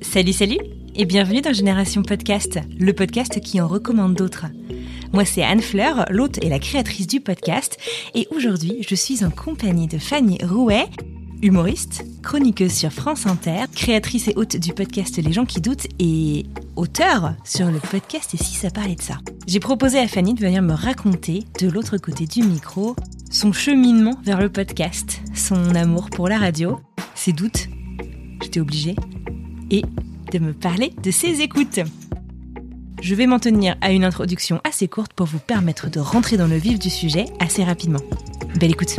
Salut, salut et bienvenue dans Génération Podcast, le podcast qui en recommande d'autres. Moi, c'est Anne Fleur, l'hôte et la créatrice du podcast, et aujourd'hui, je suis en compagnie de Fanny Rouet, humoriste, chroniqueuse sur France Inter, créatrice et hôte du podcast Les gens qui doutent et auteur sur le podcast Et si ça parlait de ça. J'ai proposé à Fanny de venir me raconter, de l'autre côté du micro, son cheminement vers le podcast, son amour pour la radio, ses doutes, j'étais obligée, et de me parler de ses écoutes. Je vais m'en tenir à une introduction assez courte pour vous permettre de rentrer dans le vif du sujet assez rapidement. Belle écoute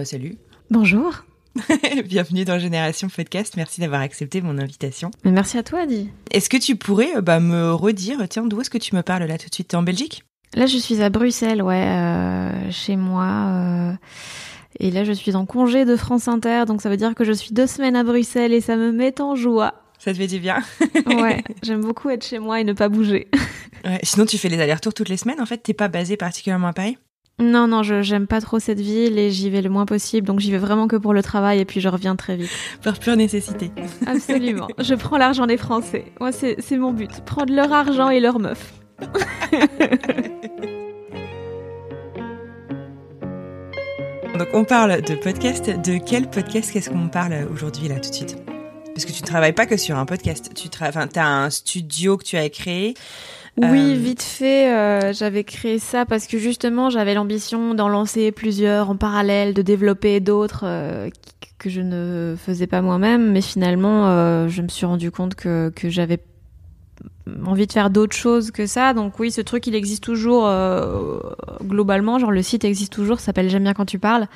Euh, Salut Bonjour. Bienvenue dans Génération Podcast, merci d'avoir accepté mon invitation. Mais merci à toi, Adi. Est-ce que tu pourrais euh, bah, me redire, tiens, d'où est-ce que tu me parles là tout de suite? T'es en Belgique? Là, je suis à Bruxelles, ouais, euh, chez moi. euh, et là, je suis en congé de France Inter, donc ça veut dire que je suis deux semaines à Bruxelles et ça me met en joie. Ça te fait du bien? Ouais, j'aime beaucoup être chez moi et ne pas bouger. Ouais, Sinon, tu fais les allers-retours toutes les semaines, en fait? T'es pas basé particulièrement à Paris? Non, non, je j'aime pas trop cette ville et j'y vais le moins possible, donc j'y vais vraiment que pour le travail et puis je reviens très vite. Par pure nécessité. Absolument. je prends l'argent des Français. Moi, c'est c'est mon but. Prendre leur argent et leur meuf. Donc, on parle de podcast. De quel podcast qu'est-ce qu'on parle aujourd'hui, là, tout de suite? Parce que tu ne travailles pas que sur un podcast. Tu tra... enfin, as un studio que tu as créé. Oui, Euh, vite fait, euh, j'avais créé ça parce que justement j'avais l'ambition d'en lancer plusieurs en parallèle, de développer d'autres euh, que je ne faisais pas moi-même, mais finalement euh, je me suis rendu compte que, que j'avais envie de faire d'autres choses que ça. Donc oui, ce truc il existe toujours euh, globalement, genre le site existe toujours, ça s'appelle J'aime bien quand tu parles,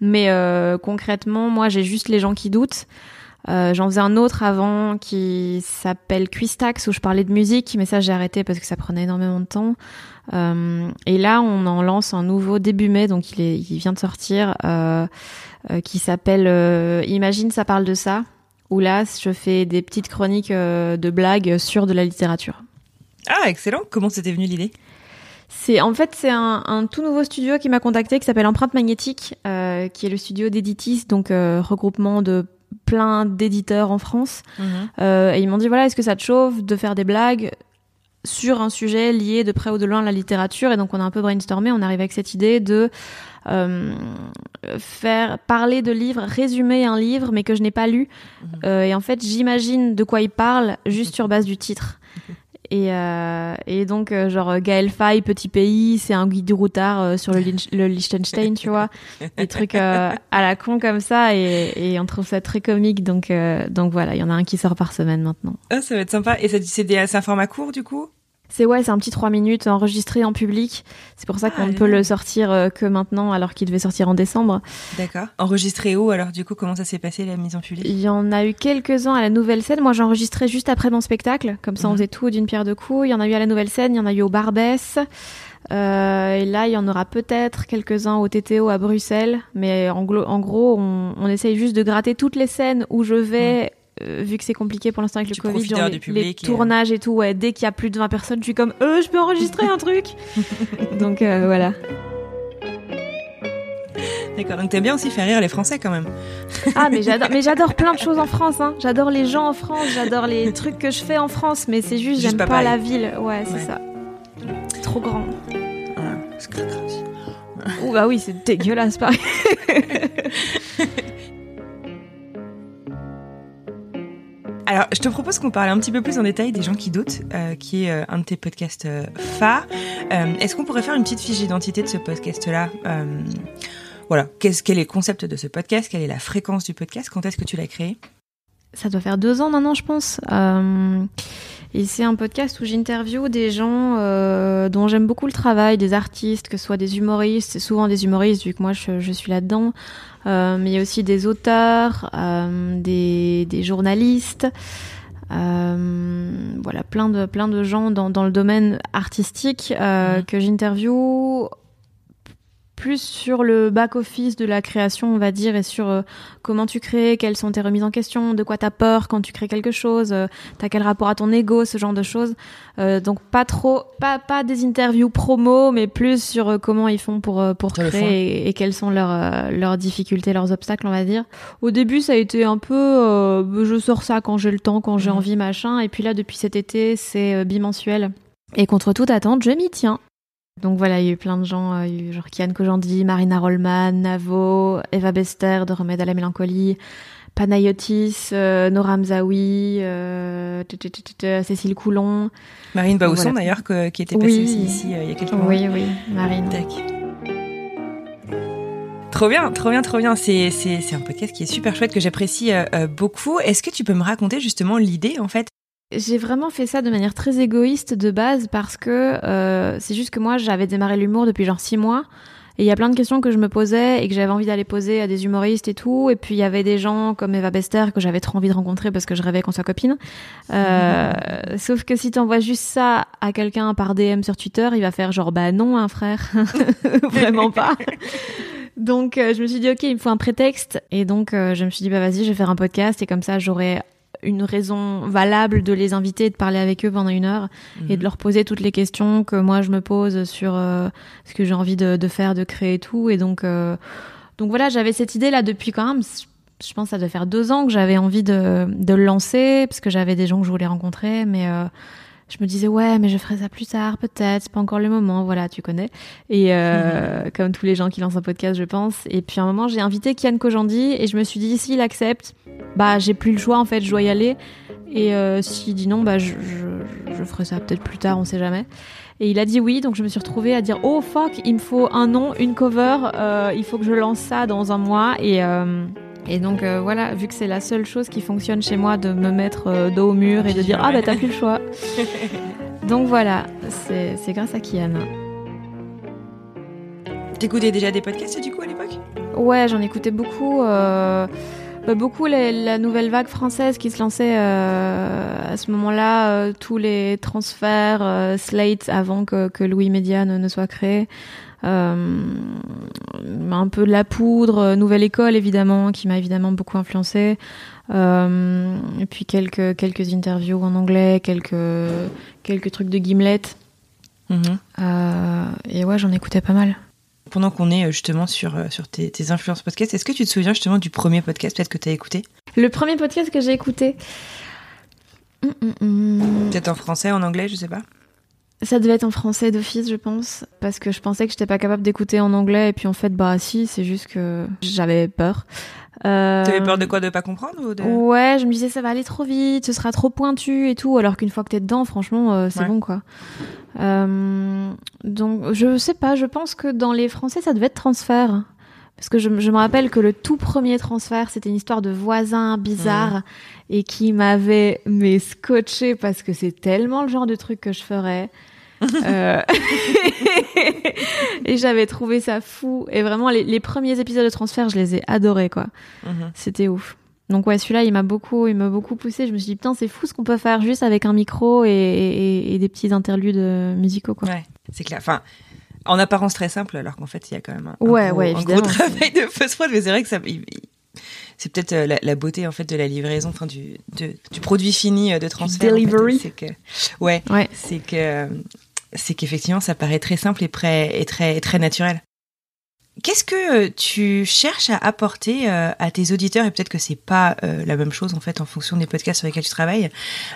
mais euh, concrètement moi j'ai juste les gens qui doutent. Euh, J'en faisais un autre avant qui s'appelle Quistax où je parlais de musique, mais ça j'ai arrêté parce que ça prenait énormément de temps. Euh, et là, on en lance un nouveau début mai, donc il, est, il vient de sortir, euh, euh, qui s'appelle euh, Imagine, ça parle de ça. Où là, je fais des petites chroniques de blagues sur de la littérature. Ah, excellent. Comment c'était venu l'idée? C'est en fait c'est un, un tout nouveau studio qui m'a contacté qui s'appelle Empreinte Magnétique, euh, qui est le studio d'Editis, donc euh, regroupement de plein d'éditeurs en France. Euh, et ils m'ont dit voilà, est-ce que ça te chauffe de faire des blagues sur un sujet lié de près ou de loin à la littérature? Et donc on a un peu brainstormé, on arrive avec cette idée de euh, faire parler de livres, résumer un livre mais que je n'ai pas lu. Euh, et en fait, j'imagine de quoi il parle juste sur base du titre. Et, euh, et donc, euh, genre, Gaël Faye, Petit Pays, c'est un guide routard euh, sur le, Liechtenstein, tu vois. Des trucs euh, à la con comme ça, et, on trouve ça très comique. Donc, donc voilà, il y en a un qui sort par semaine maintenant. Ah, ça va être sympa. Et c'est un format court, du coup? C'est ouais, c'est un petit 3 minutes enregistré en public. C'est pour ça Ah, qu'on ne peut le sortir euh, que maintenant, alors qu'il devait sortir en décembre. D'accord. Enregistré où Alors, du coup, comment ça s'est passé, la mise en public? Il y en a eu quelques-uns à la nouvelle scène. Moi, j'ai enregistré juste après mon spectacle. Comme ça, on Mhm. faisait tout d'une pierre deux coups. Il y en a eu à la nouvelle scène, il y en a eu au Barbès. Euh, et là, il y en aura peut-être quelques-uns au TTO à Bruxelles. Mais en, gros, on, on essaye juste de gratter toutes les scènes où je vais. Euh, vu que c'est compliqué pour l'instant avec le Tu Covid, genre les, tournages et tout, ouais, dès qu'il y a plus de 20 personnes, je suis comme, euh, je peux enregistrer un truc. Donc euh, voilà. D'accord. Donc, t'aimes bien aussi faire rire les Français, quand même. Ah mais j'adore mais j'adore plein de choses en France hein. J'adore les gens en France, j'adore les trucs que je fais en France mais c'est juste Juste j'aime pas la ville. Ouais, c'est Ouais. ça. Trop grand. Ah, c'est. Ouh bah oui, c'est dégueulasse pareil. Alors, je te propose qu'on parle un petit peu plus en détail des gens qui doutent, euh, qui est euh, un de tes podcasts euh, phares. Est-ce qu'on pourrait faire une petite fiche d'identité de ce podcast-là voilà, quel est le concept de ce podcast? Quelle est la fréquence du podcast? Quand est-ce que tu l'as créé? Ça doit faire deux ans maintenant, je pense. Et c'est un podcast où j'interviewe des gens euh, dont j'aime beaucoup le travail, des artistes, que ce soit des humoristes, souvent des humoristes vu que moi je, je suis là-dedans, euh, mais il y a aussi des auteurs, euh, des, des, journalistes, euh, voilà, plein de, plein de gens dans, dans le domaine artistique mmh. que j'interviewe plus sur le back-office de la création, on va dire, et sur euh, comment tu crées, quelles sont tes remises en question, de quoi t'as peur quand tu crées quelque chose, euh, t'as quel rapport à ton ego, ce genre de choses. Euh, donc pas trop, pas pas des interviews promo, mais plus sur euh, comment ils font pour pour créer et, quelles sont leurs leurs difficultés, leurs obstacles, on va dire. Au début, ça a été un peu, je sors ça quand j'ai le temps, quand j'ai mhm. envie, machin. Et puis là, depuis cet été, c'est bimensuel. Et contre toute attente, je m'y tiens. Donc voilà, il y a eu plein de gens, euh, il y a eu genre Kian Kojandi, Marina Rollman, Navo, Eva Bester de Remède à la mélancolie, Panayotis, euh, Nora Mzaoui, euh, Cécile Coulon. Marine Bausson d'ailleurs, qui était passée ici il y a quelques mois. Oui, oui, Marine. Trop bien, trop bien, trop bien. C'est un podcast qui est super chouette, que j'apprécie beaucoup. Est-ce que tu peux me raconter justement l'idée, en fait, j'ai vraiment fait ça de manière très égoïste de base parce que euh, c'est juste que moi j'avais démarré l'humour depuis genre six mois et il y a plein de questions que je me posais et que j'avais envie d'aller poser à des humoristes et tout. Et puis il y avait des gens comme Eva Bester que j'avais trop envie de rencontrer parce que je rêvais qu'on soit copine euh, sauf que si t'envoies juste ça à quelqu'un par DM sur Twitter il va faire genre bah non un hein, frère. Vraiment pas. Donc euh, je me suis dit ok il me faut un prétexte. Et donc euh, je me suis dit bah vas-y je vais faire un podcast et comme ça j'aurai une raison valable de les inviter et de parler avec eux pendant une heure et de mhm. leur poser toutes les questions que moi je me pose sur euh, ce que j'ai envie de, de, faire, de créer et tout. Et donc, euh, donc voilà, j'avais cette idée là depuis quand même, je pense que ça doit faire deux ans que j'avais envie de, de le lancer parce que j'avais des gens que je voulais rencontrer, mais euh, je me disais ouais mais je ferai ça plus tard peut-être c'est pas encore le moment voilà tu connais. Et euh, comme tous les gens qui lancent un podcast je pense. Et puis à un moment j'ai invité Kian Kojandi et je me suis dit s'il accepte bah j'ai plus le choix en fait je dois y aller. Et euh, s'il dit non bah je, je, je ferai ça peut-être plus tard on sait jamais. Et il a dit oui donc je me suis retrouvée à dire oh fuck il me faut un nom une cover euh, il faut que je lance ça dans un mois. Et euh, et donc euh, voilà, vu que c'est la seule chose qui fonctionne chez moi de me mettre euh, dos au mur et de dire ah bah t'as plus le choix. donc voilà, c'est grâce à Kian. T'écoutais déjà des podcasts du coup à l'époque? Ouais, j'en écoutais beaucoup. Euh, bah, beaucoup la nouvelle vague française qui se lançait à ce moment-là, tous les transferts Slate avant que, que Louis Média ne, ne soit créé. Euh, un peu de la poudre, euh, Nouvelle École évidemment, qui m'a évidemment beaucoup influencé. Euh, et puis quelques quelques interviews en anglais, quelques quelques trucs de Gimlet. Mhm. et ouais, j'en écoutais pas mal pendant qu'on est justement sur, sur tes, tes influences podcast, est-ce que tu te souviens justement du premier podcast peut-être que tu as écouté? Le premier podcast que j'ai écouté hum, hum, hum. Peut-être en français, en anglais, je sais pas. Ça devait être en français d'office, je pense, parce que je pensais que j'étais pas capable d'écouter en anglais, et puis en fait, bah si, c'est juste que j'avais peur. Euh... T'avais peur de quoi, de pas comprendre ou de... Ouais, je me disais ça va aller trop vite, ce sera trop pointu et tout, alors qu'une fois que t'es dedans, franchement, euh, c'est bon quoi. Euh... Donc, je sais pas, je pense que dans les français, ça devait être transfert. Parce que je, je, me rappelle que le tout premier transfert, c'était une histoire de voisin bizarre et qui m'avait mais scotché parce que c'est tellement le genre de truc que je ferais. Euh... et j'avais trouvé ça fou. Et vraiment, les, les, premiers épisodes de transfert, je les ai adorés, quoi. Mhm. C'était ouf. Donc ouais, celui-là, il m'a beaucoup, il m'a beaucoup poussé. Je me suis dit putain, c'est fou ce qu'on peut faire juste avec un micro et, et, et des petits interludes euh, musicaux, quoi. Ouais, c'est clair. Enfin, en apparence très simple, alors qu'en fait, il y a quand même un, ouais, gros, ouais, un gros travail de post-prod. Mais c'est vrai que ça, c'est peut-être euh, la, la, beauté en fait de la livraison, enfin du, de, du produit fini de transfert. Delivery. En fait, que, ouais, ouais. c'est que, c'est qu'effectivement, ça paraît très simple et, prêt, et très, très naturel. Qu'est-ce que tu cherches à apporter euh, à tes auditeurs et peut-être que c'est pas euh, la même chose en fait en fonction des podcasts sur lesquels tu travailles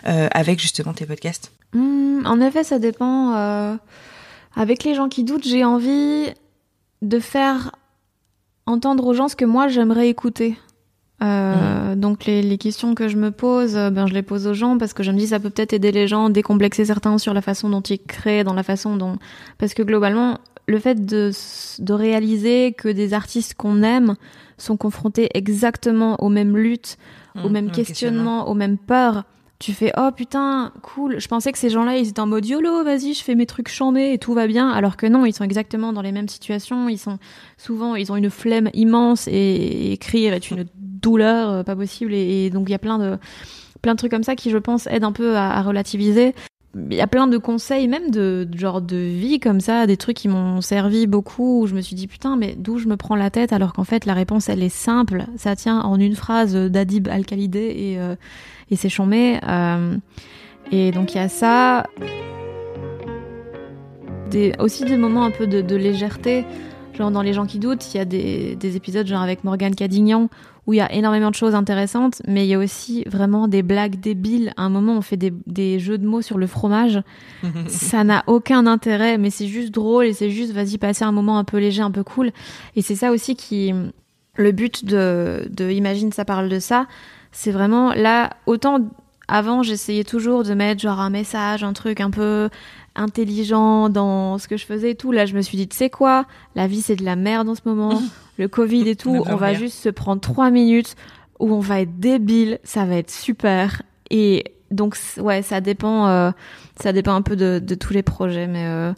euh, avec justement tes podcasts? Mmh, En effet, ça dépend. Avec les gens qui doutent, j'ai envie de faire entendre aux gens ce que moi j'aimerais écouter. Euh, mmh. Donc les, les, questions que je me pose, euh, ben je les pose aux gens parce que je me dis ça peut peut-être aider les gens, décomplexer certains sur la façon dont ils créent, dans la façon dont parce que globalement le fait de, de réaliser que des artistes qu'on aime sont confrontés exactement aux mêmes luttes, aux Mmh, mêmes même questionnements, aux mêmes peurs. Tu fais oh putain cool. Je pensais que ces gens-là ils étaient en mode yolo vas-y je fais mes trucs chambés et tout va bien alors que non ils sont exactement dans les mêmes situations. Ils sont souvent ils ont une flemme immense et écrire est une douleur euh, pas possible et, donc il y a plein de plein de trucs comme ça qui je pense aident un peu à, relativiser. Il y a plein de conseils même de, genre de vie comme ça des trucs qui m'ont servi beaucoup où je me suis dit putain mais d'où je me prends la tête alors qu'en fait la réponse elle est simple ça tient en une phrase d'Adib Al-Khalidé et euh, et. Euh, et donc il y a ça. Des, aussi des moments un peu de légèreté. Genre dans Les gens qui doutent, il y a des, des épisodes genre avec Morgane Cadignan où il y a énormément de choses intéressantes, mais il y a aussi vraiment des blagues débiles. À un moment, on fait des, des jeux de mots sur le fromage. ça n'a aucun intérêt, mais c'est juste drôle et c'est juste vas-y passer un moment un peu léger, un peu cool. Et c'est ça aussi qui le but de, de Imagine ça parle de ça, c'est vraiment là autant avant j'essayais toujours de mettre genre un message, un truc un peu intelligent dans ce que je faisais et tout. Là, je me suis dit, tu sais quoi, la vie c'est de la merde en ce moment, le Covid et tout, on va juste se prendre trois minutes où on va être débile, ça va être super. Et donc ouais, ça dépend, euh, ça dépend un peu de, de tous les projets, mais euh,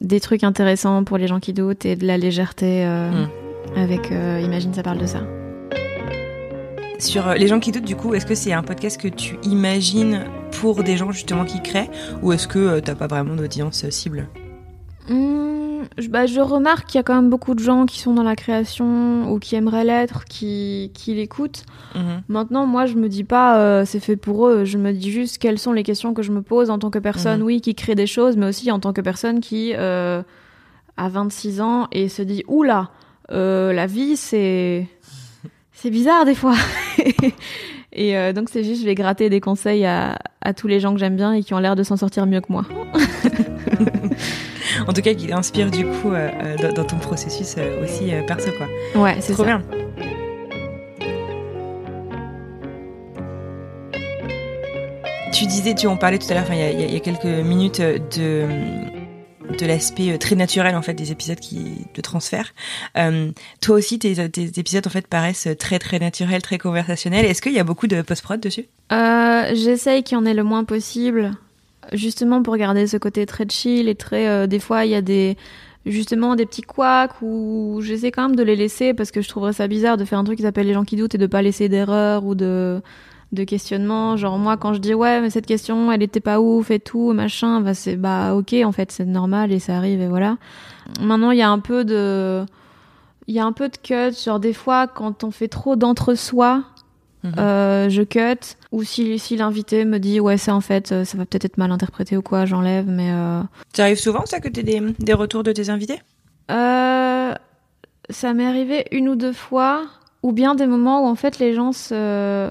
des trucs intéressants pour les gens qui doutent et de la légèreté euh, Mm. avec. Imagine, ça parle de ça. Sur euh, les gens qui doutent, du coup, est-ce que c'est un podcast que tu imagines pour des gens justement qui créent ou est-ce que euh, t'as pas vraiment d'audience euh, cible? Je, bah, je remarque qu'il y a quand même beaucoup de gens qui sont dans la création ou qui aimeraient l'être, qui, qui l'écoutent. Mhm. Maintenant, moi, je me dis pas euh, c'est fait pour eux. Je me dis juste quelles sont les questions que je me pose en tant que personne, Mhm. oui, qui crée des choses, mais aussi en tant que personne qui euh, a 26 ans et se dit oula, euh, la vie c'est c'est bizarre des fois. et euh, donc c'est juste je vais gratter des conseils à, à tous les gens que j'aime bien et qui ont l'air de s'en sortir mieux que moi. En tout cas, qui inspire du coup euh, euh, dans, ton processus euh, aussi perso, quoi. Ouais, c'est Trop ça. bien. Tu disais, tu en parlais tout à l'heure, il y, a- y y quelques minutes de de l'aspect euh, très naturel en fait des épisodes qui de transfert. Euh, toi aussi, tes, épisodes en fait paraissent très très naturels, très conversationnels. Est-ce qu'il y a beaucoup de post prod dessus? Euh, J'essaye qu'il y en ait le moins possible, justement pour garder ce côté très chill et très. des fois, il y a des justement des petits couacs où j'essaie quand même de les laisser parce que je trouverais ça bizarre de faire un truc qui s'appelle les gens qui doutent et de pas laisser d'erreurs ou de de questionnement. Genre moi quand je dis ouais mais cette question elle était pas ouf et tout machin bah c'est bah ok en fait c'est normal et ça arrive et voilà. Maintenant il y a un peu de il y a un peu de cut genre des fois quand on fait trop d'entre-soi Mhm. euh, je cut. Ou si, si l'invité me dit ouais ça en fait ça va peut-être être mal interprété ou quoi j'enlève mais euh, Ça arrive souvent ça que tu des, des retours de tes invités? Euh, ça m'est arrivé une ou deux fois ou bien des moments où en fait les gens se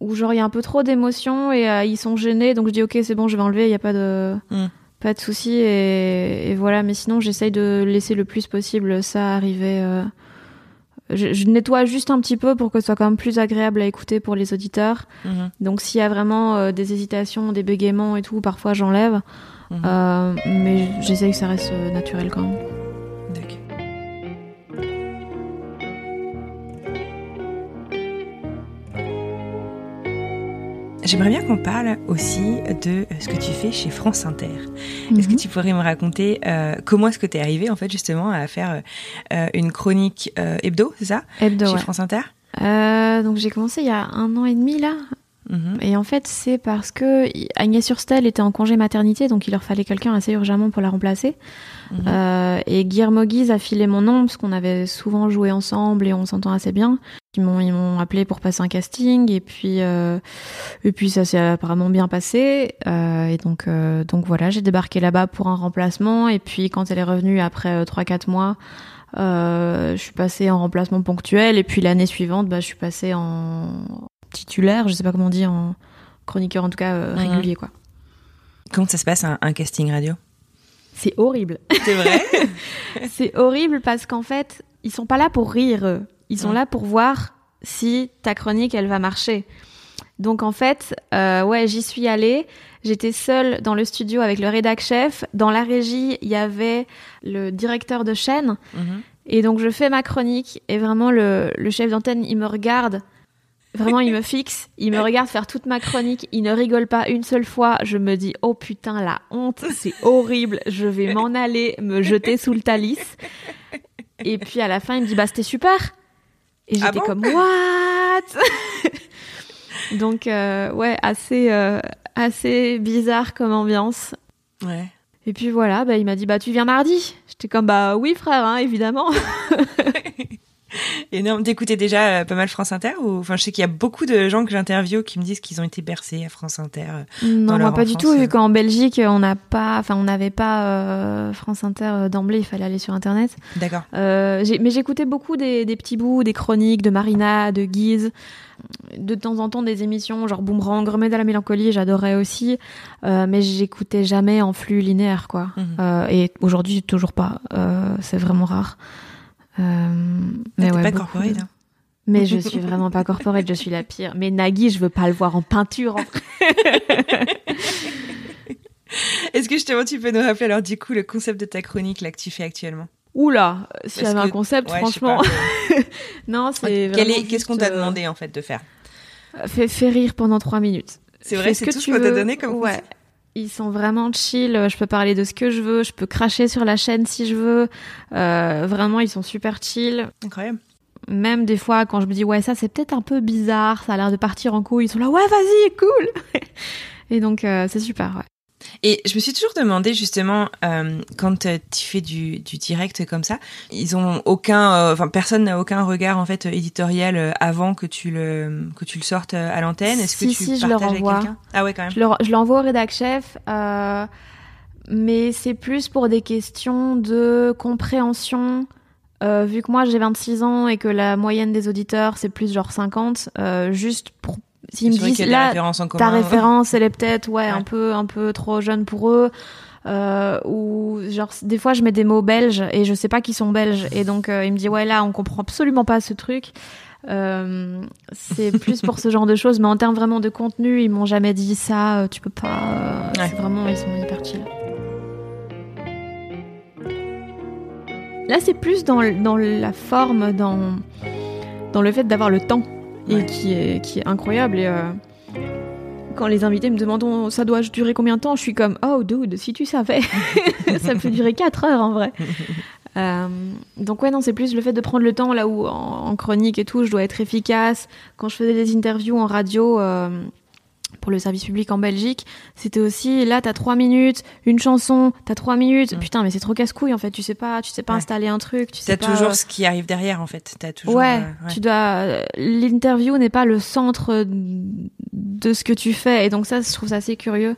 où genre il y a un peu trop d'émotions et euh, ils sont gênés donc je dis ok c'est bon je vais enlever il y a pas de Mm. pas de souci et, et voilà mais sinon j'essaye de laisser le plus possible ça arriver euh, je, je nettoie juste un petit peu pour que ce soit quand même plus agréable à écouter pour les auditeurs Mhm. Donc s'il y a vraiment euh, des hésitations, des bégaiements et tout, parfois j'enlève. Euh, mais j'essaye que ça reste naturel quand même. J'aimerais bien qu'on parle aussi de ce que tu fais chez France Inter. Est-ce que Mhm. tu pourrais me raconter euh, comment est-ce que tu es arrivé en fait justement à faire euh, une chronique euh, hebdo, c'est ça? Hebdo, Chez ouais. France Inter? Donc j'ai commencé il y a un an et demi là. Mhm. Et en fait c'est parce que Agnès Surstel était en congé maternité, donc il leur fallait quelqu'un assez urgemment pour la remplacer. Mhm. Euh, et Guillermo Guise a filé mon nom parce qu'on avait souvent joué ensemble et on s'entend assez bien. Ils m'ont ils m'ont appelé pour passer un casting et puis euh, et puis ça s'est apparemment bien passé. Euh, et donc donc voilà j'ai débarqué là-bas pour un remplacement. Et puis quand elle est revenue après 3-4 mois je suis passée en remplacement ponctuel. Et puis l'année suivante bah, je suis passée en titulaire je sais pas comment on dit en chroniqueur en tout cas régulier quoi. Comment ça se passe un, un casting radio? C'est horrible C'est vrai C'est horrible parce qu'en fait, ils sont pas là pour rire. eux. Ils sont Ouais. là pour voir si ta chronique elle va marcher. Donc en fait, euh, ouais, j'y suis allée. J'étais seule dans le studio avec le rédac chef. Dans la régie, il y avait le directeur de chaîne. Mhm. Et donc je fais ma chronique et vraiment le, le chef d'antenne, il me regarde. Vraiment, il me fixe, il me regarde faire toute ma chronique, il ne rigole pas une seule fois. Je me dis, oh putain, la honte, c'est horrible, je vais m'en aller, me jeter sous le talis. Et puis à la fin, il me dit, bah c'était super. Et Ah j'étais bon comme, what? Donc, euh, ouais, assez, euh, assez bizarre comme ambiance. Ouais. Et puis voilà, bah, il m'a dit, bah tu viens mardi. J'étais comme, bah oui frère, hein, évidemment. Non, t'écoutais déjà euh, pas mal France Inter ou enfin je sais qu'il y a beaucoup de gens que j'interviewe qui me disent qu'ils ont été bercés à France Inter. euh. Non, Dans moi pas du tout, euh. vu qu'en Belgique, on n'a pas, enfin, on n'avait pas euh, France Inter euh, d'emblée, il fallait aller sur Internet. D'accord. Euh, mais j'écoutais beaucoup des, des petits bouts, des chroniques de Marina, de Guise, de temps en temps des émissions genre Boomerang, Remède à la mélancolie, j'adorais aussi, euh, mais j'écoutais jamais en flux linéaire, quoi. Mhm. Euh, et aujourd'hui, toujours pas. Euh, c'est vraiment rare. Euh, mais Ah, t'es ouais, pas corporate. hein. Mais je suis vraiment pas corporate, je suis la pire. Mais Nagui, je veux pas le voir en peinture. En. Est-ce que justement tu peux nous rappeler alors du coup le concept de ta chronique là que tu fais actuellement? Oula, s'il y avait un concept, Ouais, franchement. non, c'est Qu'est-ce qu'on t'a euh, demandé en fait de faire? Fais, fais rire pendant trois minutes. C'est vrai, c'est que tout ce tu qu'on t'a donné comme Ouais. Ils sont vraiment chill. Je peux parler de ce que je veux. Je peux cracher sur la chaîne si je veux. Euh, vraiment, ils sont super chill. Incroyable. Même des fois, quand je me dis ouais, ça c'est peut-être un peu bizarre, ça a l'air de partir en couille, ils sont là ouais, vas-y, cool. Et donc euh, c'est super. Ouais. Et je me suis toujours demandé justement euh, quand euh, tu fais du, du direct comme ça, ils ont aucun, euh, enfin personne n'a aucun regard en fait éditorial avant que tu le que tu le sortes à l'antenne. Est-ce que tu si, je le partages avec renvoie. quelqu'un? Ah ouais quand même. Je le- je l'envoie au rédac chef, euh, mais c'est plus pour des questions de compréhension. Euh, vu que moi j'ai 26 ans et que la moyenne des auditeurs c'est plus genre 50, euh, juste pour s'ils me disent là références en ta référence elle est peut-être ouais, Ouais. un peu un peu trop jeune pour eux. Euh, ou genre des fois je mets des mots belges et je sais pas qu'ils sont belges et donc euh, il me dit ouais là on comprend absolument pas ce truc euh, c'est plus pour ce genre de choses mais en termes vraiment de contenu ils m'ont jamais dit ça euh, tu peux pas Ouais. c'est vraiment ils sont hyper chill là c'est plus dans, dans la forme dans dans le fait d'avoir le temps et Ouais. qui est qui est incroyable et euh, quand les invités me demandent oh, ça doit durer combien de temps, je suis comme oh dude, si tu savais, ça peut durer 4 heures en vrai. Euh, donc ouais non c'est plus le fait de prendre le temps là où en, en chronique et tout je dois être efficace. Quand je faisais des interviews en radio euh, pour le service public en Belgique, c'était aussi là t'as trois minutes, une chanson, t'as trois minutes. Mm. Putain mais c'est trop casse-couille en fait. Tu sais pas, tu sais pas Ouais. installer un truc, tu sais pas. toujours euh, ce qui arrive derrière en fait. T'as toujours. ouais, euh, tu dois. euh, L'interview n'est pas le centre de ce que tu fais, et donc ça, je trouve ça assez curieux.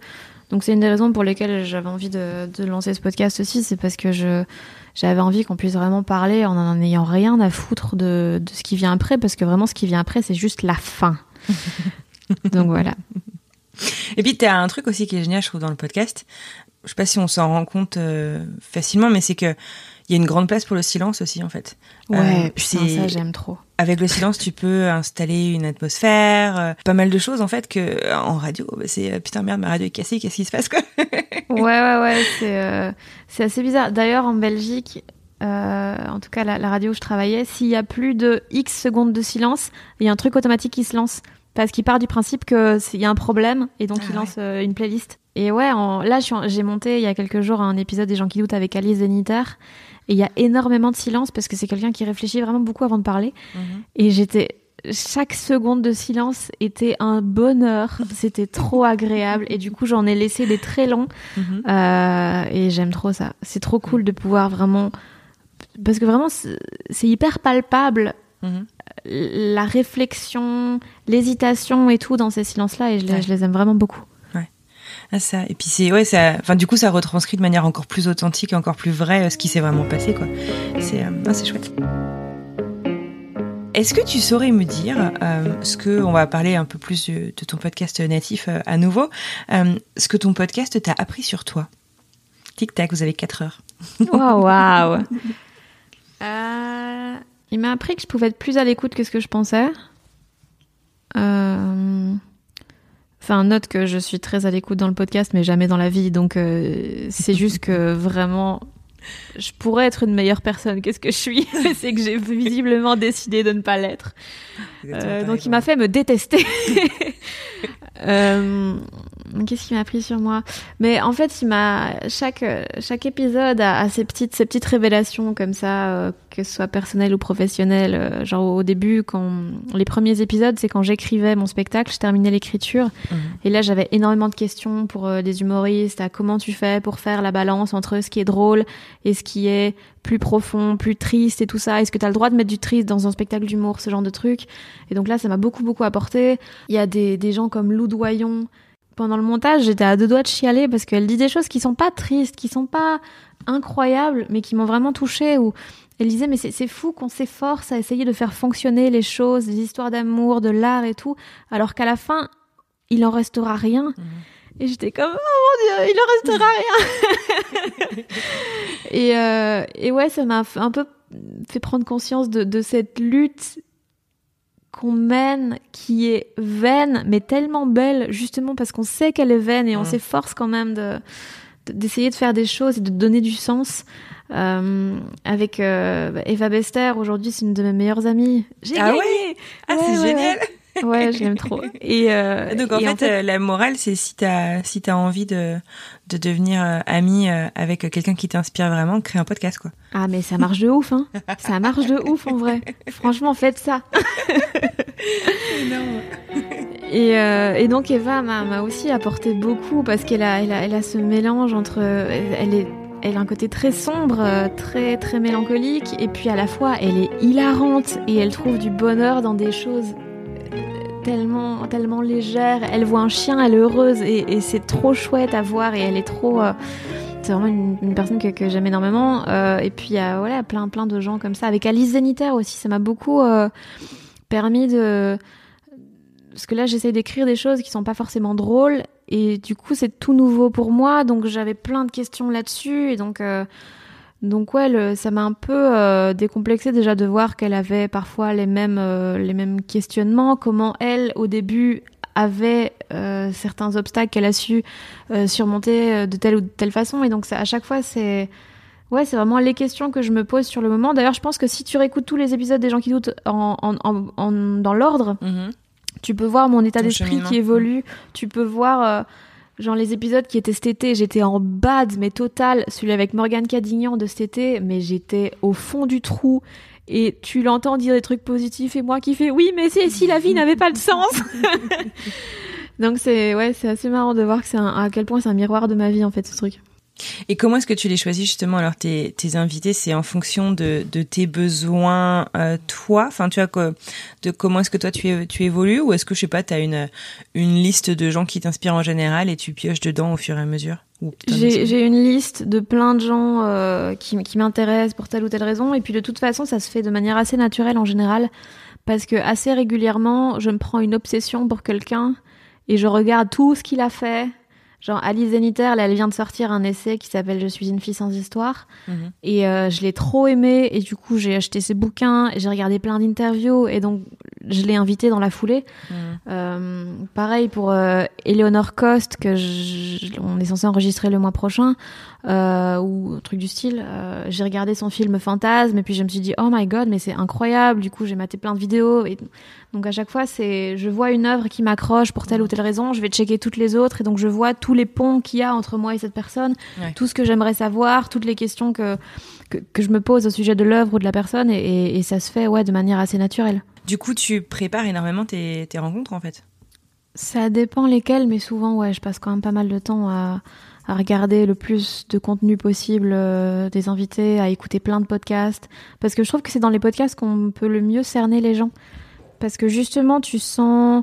Donc c'est une des raisons pour lesquelles j'avais envie de, de lancer ce podcast aussi, c'est parce que je j'avais envie qu'on puisse vraiment parler en en ayant rien à foutre de, de ce qui vient après, parce que vraiment ce qui vient après, c'est juste la fin. donc voilà. Et puis t'as un truc aussi qui est génial, je trouve, dans le podcast. Je sais pas si on s'en rend compte euh, facilement, mais c'est que il y a une grande place pour le silence aussi, en fait. Ouais, Euh, putain, ça j'aime trop. Avec le silence, tu peux installer une atmosphère, euh, pas mal de choses en fait que euh, en radio, bah, c'est euh, putain merde, ma radio est cassée, qu'est-ce qui se passe quoi? Ouais, ouais, ouais, c'est euh, c'est assez bizarre. D'ailleurs, en Belgique, euh, en tout cas la, la radio où je travaillais, s'il y a plus de X secondes de silence, il y a un truc automatique qui se lance. Parce qu'il part du principe qu'il y a un problème et donc Ah il lance euh, une playlist. Et ouais, en- là j'ai monté il y a quelques jours un épisode des gens qui doutent avec Alice Zeniter. Et il y a énormément de silence parce que c'est quelqu'un qui réfléchit vraiment beaucoup avant de parler. Et j'étais. Chaque seconde de silence était un bonheur. C'était trop agréable. Et du coup, j'en ai laissé des très longs. Mhm. Euh, et j'aime trop ça. C'est trop cool de pouvoir vraiment. Parce que vraiment, c'est hyper palpable Mhm. La réflexion, l'hésitation et tout dans ces silences-là. Et je les, Ouais. je les aime vraiment beaucoup. Ah ça. Et puis c'est ouais, ça. Enfin du coup, ça retranscrit de manière encore plus authentique, et encore plus vraie euh, ce qui s'est vraiment passé quoi. C'est euh, ah, c'est chouette. Est-ce que tu saurais me dire euh, ce que on va parler un peu plus de, de ton podcast natif euh, à nouveau, euh, ce que ton podcast t'a appris sur toi? Tic tac, vous avez 4 heures. Waouh, waouh. Euh, il m'a appris que je pouvais être plus à l'écoute que ce que je pensais. Euh, Enfin, note que je suis très à l'écoute dans le podcast, mais jamais dans la vie. Donc, euh, c'est juste que vraiment, je pourrais être une meilleure personne qu'est-ce que je suis. c'est que j'ai visiblement décidé de ne pas l'être. Euh, donc, il m'a fait me détester. Qu'est-ce qui m'a pris sur moi? Mais en fait, il m'a chaque chaque épisode a, a, ses petites ces petites révélations comme ça, euh, que ce soit personnel ou professionnel. Euh, genre au début, quand les premiers épisodes, c'est quand j'écrivais mon spectacle, je terminais l'écriture, mmh. et là j'avais énormément de questions pour euh, les humoristes. À comment tu fais pour faire la balance entre ce qui est drôle et ce qui est plus profond, plus triste et tout ça. Est-ce que tu as le droit de mettre du triste dans un spectacle d'humour, ce genre de truc? Et donc là, ça m'a beaucoup beaucoup apporté. Il y a des des gens comme Lou Doyon pendant le montage, j'étais à deux doigts de chialer parce qu'elle dit des choses qui sont pas tristes, qui sont pas incroyables, mais qui m'ont vraiment touchée. Ou elle disait mais c'est fou qu'on s'efforce à essayer de faire fonctionner les choses, les histoires d'amour, de l'art et tout, alors qu'à la fin il en restera rien. Mmh. Et j'étais comme oh mon dieu, il en restera rien. et, euh, et ouais, ça m'a un peu fait prendre conscience de, de cette lutte qu'on mène qui est vaine, mais tellement belle, justement parce qu'on sait qu'elle est vaine et on s'efforce quand même de d'essayer de faire des choses et de donner du sens. Euh, avec euh, Eva Bester, aujourd'hui, c'est une de mes meilleures amies. J'ai ah Ouais ah, c'est génial Ouais, je l'aime trop. Et, euh, donc en, fait, euh, la morale, c'est si t'as si t'as envie de de devenir euh, amie euh, avec quelqu'un qui t'inspire vraiment, crée un podcast quoi. Ah mais ça marche de ouf hein. ça marche de ouf en vrai. Franchement, faites ça. et, euh, et donc Eva m'a aussi apporté beaucoup parce qu'elle a, elle a elle a ce mélange entre elle est elle a un côté très sombre, très très mélancolique, et puis à la fois elle est hilarante et elle trouve du bonheur dans des choses tellement, légère. Elle voit un chien, elle est heureuse et, c'est trop chouette à voir et elle est trop. Euh, c'est vraiment une, personne que, j'aime énormément. Euh, et puis a voilà, plein, plein de gens comme ça. Avec Alice Zeniter aussi, ça m'a beaucoup euh, permis de. Parce que là, j'essaye d'écrire des choses qui sont pas forcément drôles et du coup, c'est tout nouveau pour moi. Donc j'avais plein de questions là-dessus et donc. Donc ouais, ça m'a un peu euh, décomplexé déjà de voir qu'elle avait parfois les mêmes euh, les mêmes questionnements. Comment elle, au début, avait euh, certains obstacles qu'elle a su surmonter de telle ou de telle façon. Et donc ça, à chaque fois, c'est ouais, c'est vraiment les questions que je me pose sur le moment. D'ailleurs, je pense que si tu réécoutes tous les épisodes des gens qui doutent en, en, en, dans l'ordre, mm-hmm. tu peux voir mon état d'esprit qui évolue. Tu peux voir Genre les épisodes qui étaient cet été, j'étais en bad, mais total. Celui avec Morgane Cadignan de cet été, mais j'étais au fond du trou. Et tu l'entends dire des trucs positifs et moi qui fais oui, mais si, si la vie n'avait pas de sens. Donc c'est ouais, c'est assez marrant de voir que c'est à quel point c'est un miroir de ma vie en fait ce truc. Et comment est-ce que tu les choisis justement alors tes, tes invités C'est en fonction de, de tes besoins euh, toi? Enfin tu vois de comment est-ce que toi tu, tu évolues? Ou est-ce que je sais pas tu as une, une liste de gens qui t'inspirent en général et tu pioches dedans au fur et à mesure? J'ai une liste de plein de gens euh, qui, qui m'intéressent pour telle ou telle raison. Et puis de toute façon ça se fait de manière assez naturelle en général. Parce que assez régulièrement je me prends une obsession pour quelqu'un et je regarde tout ce qu'il a fait Genre Alice Zeniter, là, elle vient de sortir un essai qui s'appelle Je suis une fille sans histoire. Mhm. Et euh, je l'ai trop aimé. Et du coup, j'ai acheté ses bouquins. J'ai regardé plein d'interviews. Et donc, je l'ai invité dans la foulée. Mhm. Euh, pareil pour euh, Eleanor Cost, que on est censé enregistrer le mois prochain. Euh, ou un truc du style. Euh, j'ai regardé son film Fantasme. Et puis, je me suis dit, oh my god, mais c'est incroyable. Du coup, j'ai maté plein de vidéos. Et donc à chaque fois, c'est je vois une œuvre qui m'accroche pour telle ou telle raison, je vais checker toutes les autres et donc je vois tous les ponts qu'il y a entre moi et cette personne, tout ce que j'aimerais savoir, toutes les questions que, que, je me pose au sujet de l'œuvre ou de la personne et, et, ça se fait ouais de manière assez naturelle. Du coup, tu prépares énormément tes, rencontres en fait. Ça dépend lesquelles, mais souvent ouais, je passe quand même pas mal de temps à regarder le plus de contenu possible euh, des invités, à écouter plein de podcasts, parce que je trouve que c'est dans les podcasts qu'on peut le mieux cerner les gens. Parce que justement tu sens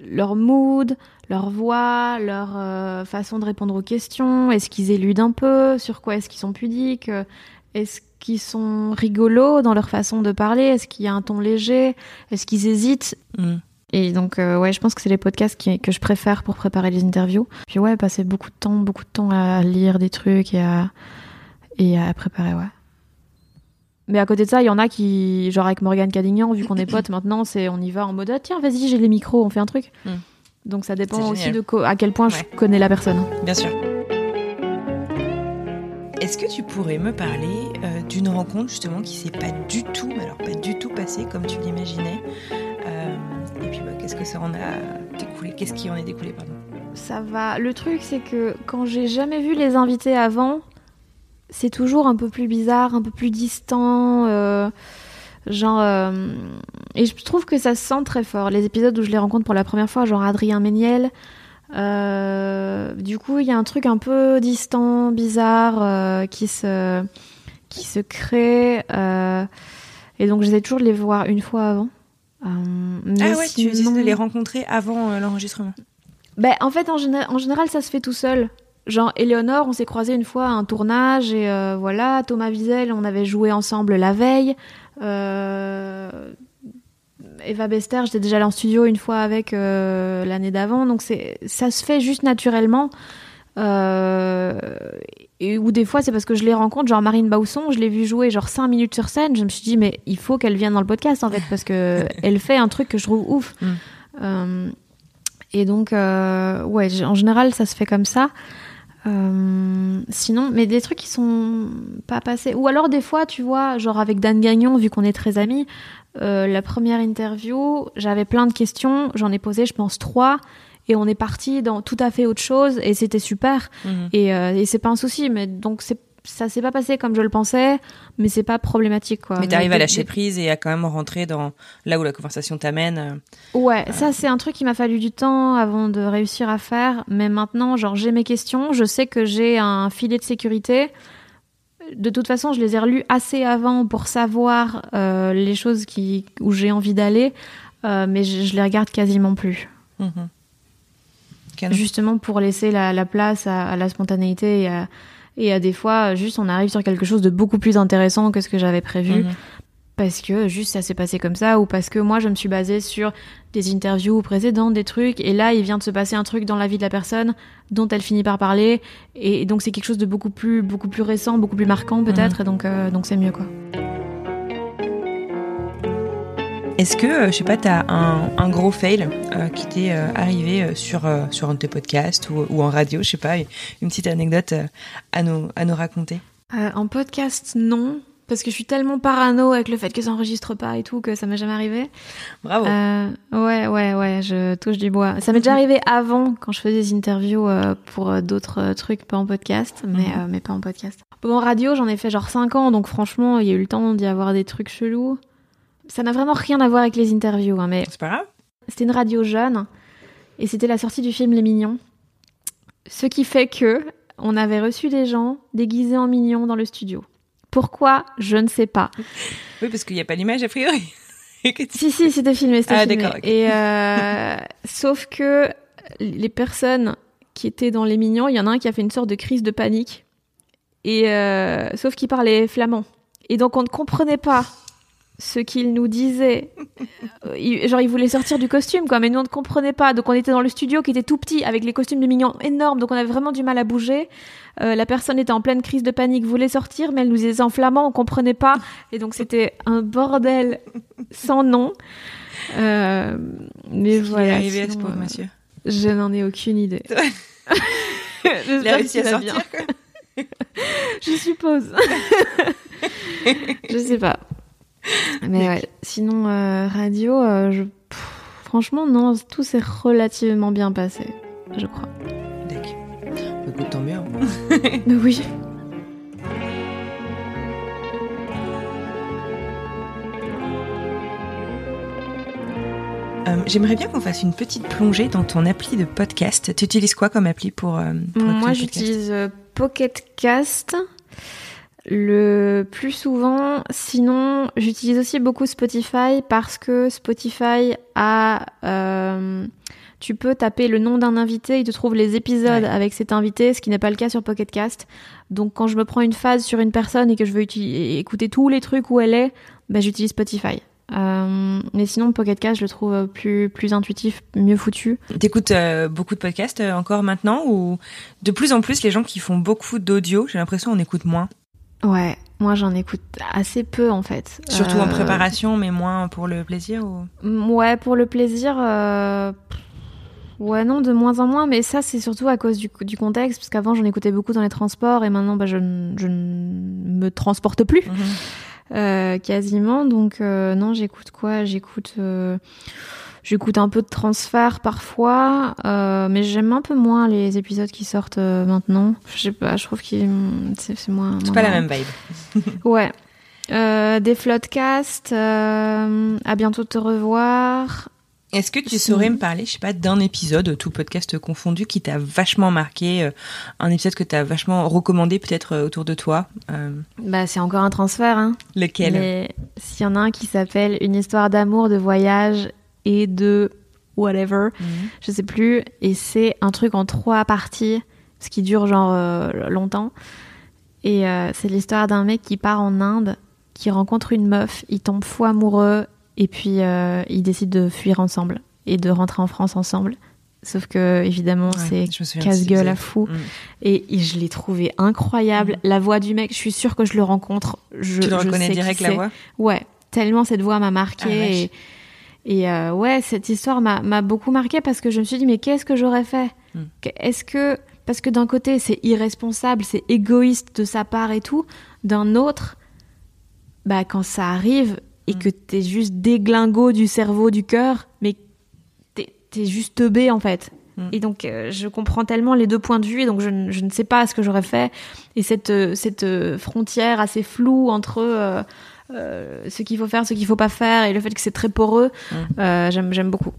leur mood, leur voix, leur euh, façon de répondre aux questions, est-ce qu'ils éludent un peu, sur quoi est-ce qu'ils sont pudiques, est-ce qu'ils sont rigolos dans leur façon de parler, est-ce qu'il y a un ton léger, est-ce qu'ils hésitent? Mm. Et donc euh, ouais, je pense que c'est les podcasts que je préfère pour préparer les interviews. Puis ouais, passer beaucoup de temps, beaucoup de temps à lire des trucs et à et à préparer ouais. Mais à côté de ça, il y en a qui, genre avec Morgane Cadignan, vu qu'on est potes maintenant, c'est on y va en mode ah, tiens, vas-y, j'ai les micros, on fait un truc. Hmm. Donc ça dépend aussi de à quel point Ouais. je connais la personne. Bien sûr. Est-ce que tu pourrais me parler euh, d'une rencontre justement qui s'est pas du tout, alors pas du tout passée comme tu l'imaginais Euh, Et puis bah, qu'est-ce que ça en a découlé Qu'est-ce qui en est découlé pardon? Ça va. Le truc, c'est que quand j'ai jamais vu les invités avant, c'est toujours un peu plus bizarre, un peu plus distant. euh, genre. et je trouve que ça se sent très fort. Les épisodes où je les rencontre pour la première fois, genre Adrien Méniel. Euh, du coup, il y a un truc un peu distant, bizarre, euh, qui se qui se crée. euh, et donc, j'essaie toujours de les voir une fois avant. Mais Ah ouais, tu essaies sinon- de les rencontrer avant l'enregistrement. ben, en fait, en, géné- en général, ça se fait tout seul. Genre, Éléonore, on s'est croisés une fois à un tournage, et voilà, Thomas Wiesel, on avait joué ensemble la veille. Eva Bester, j'étais déjà allée en studio une fois avec euh, l'année d'avant, donc c'est ça se fait juste naturellement. Euh, et ou des fois, c'est parce que je les rencontre, genre Marine Bausson, je l'ai vue jouer genre 5 minutes sur scène, je me suis dit, mais il faut qu'elle vienne dans le podcast en fait, parce que elle fait un truc que je trouve ouf. Mm. Euh, et donc, ouais, en général, ça se fait comme ça. Euh, sinon, mais des trucs qui sont pas passés. Ou alors, des fois, tu vois, genre avec Dan Gagnon, vu qu'on est très amis, euh, la première interview, j'avais plein de questions, j'en ai posé, je pense, trois. Et on est parti dans tout à fait autre chose, et c'était super. Mhm. Et, euh, et c'est pas un souci, mais donc c'est ça s'est pas passé comme je le pensais, mais c'est pas problématique quoi. Mais t'arrives à lâcher prise et à quand même rentrer dans là où la conversation t'amène. euh. Ouais, ça c'est un truc qui m'a fallu du temps avant de réussir à faire, mais maintenant, genre j'ai mes questions, je sais que j'ai un filet de sécurité. De toute façon, je les ai relus assez avant pour savoir euh, les choses qui, où j'ai envie d'aller, euh, mais je, je les regarde quasiment plus. Mhm. Justement pour laisser la, la place à, à la spontanéité et à, et à des fois, juste on arrive sur quelque chose de beaucoup plus intéressant que ce que j'avais prévu Mhm. Parce que juste ça s'est passé comme ça ou parce que moi je me suis basée sur des interviews précédentes, des trucs et là il vient de se passer un truc dans la vie de la personne dont elle finit par parler et donc c'est quelque chose de beaucoup plus beaucoup plus récent, beaucoup plus marquant peut-être et donc euh, donc c'est mieux quoi. Est-ce que, euh, je sais pas, t'as un, un gros fail euh, qui t'est euh, arrivé sur, euh, sur un de tes podcasts ou, ou en radio, je sais pas, une petite anecdote à, nous, à nous raconter? En podcast non parce que je suis tellement parano avec le fait que ça enregistre pas et tout que ça m'est jamais arrivé. Bravo. Euh, ouais, ouais, ouais, je touche du bois. Ça m'est déjà arrivé avant, quand je faisais des interviews euh, pour euh, d'autres trucs, pas en podcast, mais, Mhm. euh, mais pas en podcast. Bon, en radio, j'en ai fait genre 5 ans, donc franchement, il y a eu le temps d'y avoir des trucs chelous. Ça n'a vraiment rien à voir avec les interviews, hein, mais C'est pas grave c'était une radio jeune, et c'était la sortie du film Les Mignons. Ce qui fait que on avait reçu des gens déguisés en mignons dans le studio. Pourquoi Je ne sais pas. Oui, parce qu'il n'y a pas l'image a priori. Si, si, c'était filmé, c'était Ah, filmé. Et euh, sauf que les personnes qui étaient dans les mignons, il y en a un qui a fait une sorte de crise de panique. Et euh, sauf qu'il parlait flamand. Et donc on ne comprenait pas ce qu'il nous disait. Euh, il- genre il voulait sortir du costume quoi, mais nous on ne comprenait pas. Donc on était dans le studio qui était tout petit avec les costumes de mignons énormes, donc on avait vraiment du mal à bouger. Euh, la personne était en pleine crise de panique, voulait sortir, mais elle nous disait en flamand, on comprenait pas. Et donc c'était un bordel sans nom. Euh, mais Il est voilà. arrivé à ce sinon, pauvre monsieur. Je n'en ai aucune idée. Il a J'espère réussi à sortir. quoi. Je suppose. je sais pas. Mais ouais, sinon, euh, radio, euh, je... pff, franchement, non, tout s'est relativement bien passé, je crois. D'accord. Écoute, tant mieux. Mais oui. Euh, J'aimerais bien qu'on fasse une petite plongée dans ton appli de podcast. Tu utilises quoi comme appli pour, pour Moi, j'utilise Pocket Cast le plus souvent. Sinon, j'utilise aussi beaucoup Spotify parce que Spotify a. euh, tu peux taper le nom d'un invité, il te trouve les épisodes Ouais. avec cet invité, ce qui n'est pas le cas sur Pocket Cast. Donc, quand je me prends une phase sur une personne et que je veux écouter tous les trucs où elle est, bah, j'utilise Spotify. Euh, mais sinon, Pocket Cast, je le trouve plus, plus intuitif, mieux foutu. T'écoutes euh, beaucoup de podcasts euh, encore maintenant ou de plus en plus les gens qui font beaucoup d'audio, j'ai l'impression on écoute moins? Ouais, moi j'en écoute assez peu en fait. Surtout en Euh, préparation mais moins pour le plaisir ou... Ouais, pour le plaisir, euh, Ouais, non, de moins en moins, mais ça, c'est surtout à cause du, du contexte, parce qu'avant, j'en écoutais beaucoup dans les transports, et maintenant, bah, je, ne- je ne me transporte plus, euh, quasiment. Donc, euh, non, j'écoute quoi? J'écoute. J'écoute un peu de transfert parfois, euh, mais j'aime un peu moins les épisodes qui sortent euh, maintenant. Je sais pas, je trouve que c'est c'est moins. C'est pas la même vibe. Ouais. Euh, des floodcasts, à bientôt de te revoir. Est-ce que tu saurais me parler, je sais pas, d'un épisode, tout podcast confondu, qui t'a vachement marqué, un épisode que t'as vachement recommandé peut-être autour de toi euh, Bah, c'est encore un transfert, hein. Lequel? S'il y en a un qui s'appelle Une histoire d'amour, de voyage et de whatever, Mhm. je sais plus, et c'est un truc en trois parties, ce qui dure genre euh, longtemps. Et euh, c'est l'histoire d'un mec qui part en Inde, qui rencontre une meuf, il tombe fou amoureux, et puis euh, ils décident de fuir ensemble et de rentrer en France ensemble. Sauf que évidemment Ouais, c'est casse-gueule à fou. Mhm. Et, et je l'ai trouvé incroyable. La voix du mec, je suis sûre que je le rencontre. Je, Tu le je reconnais sais direct la voix? Ouais, tellement cette voix m'a marqué. Ah. Et euh, ouais, cette histoire m'a beaucoup marqué parce que je me suis dit, mais qu'est-ce que j'aurais fait Hmm. Est-ce que. Parce que d'un côté, c'est irresponsable, c'est égoïste de sa part et tout. D'un autre, bah, quand ça arrive et Hmm. que t'es juste déglingo du cerveau, du cœur, mais t'es t'es juste teubé en fait. Mm. Et donc, euh, je comprends tellement les deux points de vue, et donc je, ne- je ne sais pas ce que j'aurais fait. Et cette, euh, cette frontière assez floue entre euh, euh, ce qu'il faut faire, ce qu'il faut pas faire, et le fait que c'est très poreux, Mm. euh, j'aime j'aime beaucoup.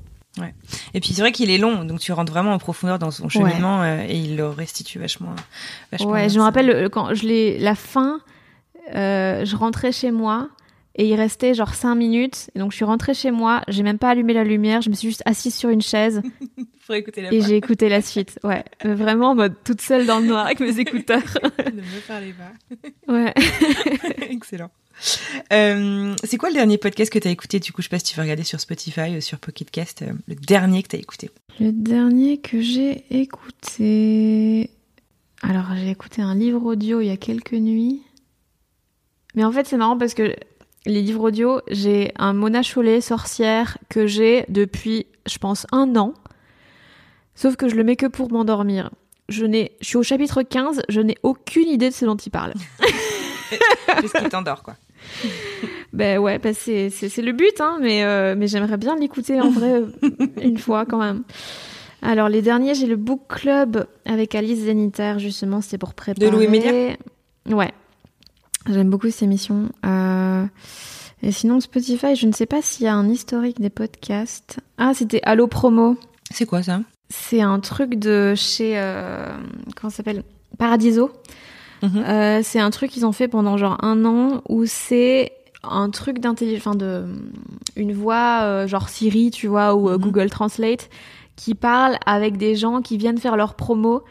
Et puis c'est vrai qu'il est long, donc tu rentres vraiment en profondeur dans son cheminement euh, et il le restitue vachement. vachement Ouais, bien, je me rappelle quand je l'ai la fin, je rentrais chez moi. Et il restait genre 5 minutes. Et donc je suis rentrée chez moi, j'ai même pas allumé la lumière, je me suis juste assise sur une chaise écouter la et j'ai écouté la suite. Ouais, vraiment en mode toute seule dans le noir avec mes écouteurs. ne me parlez pas. Ouais. Excellent. Euh, c'est quoi le dernier podcast que t'as écouté? Du coup, je sais pas si tu veux regarder sur Spotify ou sur Pocket Cast, euh, le dernier que t'as écouté. Le dernier que j'ai écouté. Alors, j'ai écouté un livre audio il y a quelques nuits. Mais en fait, c'est marrant parce que les livres audio, j'ai un Mona Chollet sorcière que j'ai depuis, je pense, un an. Sauf que je le mets que pour m'endormir. Je, n'ai, je suis au chapitre 15, je n'ai aucune idée de ce dont il parle. Qu'est-ce qui t'endort, quoi Ben ouais, ben c'est, le but, hein, mais, euh, mais j'aimerais bien l'écouter en vrai une fois quand même. Alors les derniers, j'ai le book club avec Alice Zeniter, justement, c'était pour préparer. Louis Média Ouais, j'aime beaucoup cette émission. Euh, Et sinon, Spotify, je ne sais pas s'il y a un historique des podcasts. Ah, c'était Allo Promo. C'est quoi ça? C'est un truc de chez... euh, comment ça s'appelle? Paradiso. Mhm. Euh, c'est un truc qu'ils ont fait pendant genre un an où c'est un truc d'intelligence, enfin de une voix euh, genre Siri, tu vois, ou euh, Mhm. Google Translate qui parle avec des gens qui viennent faire leur promo,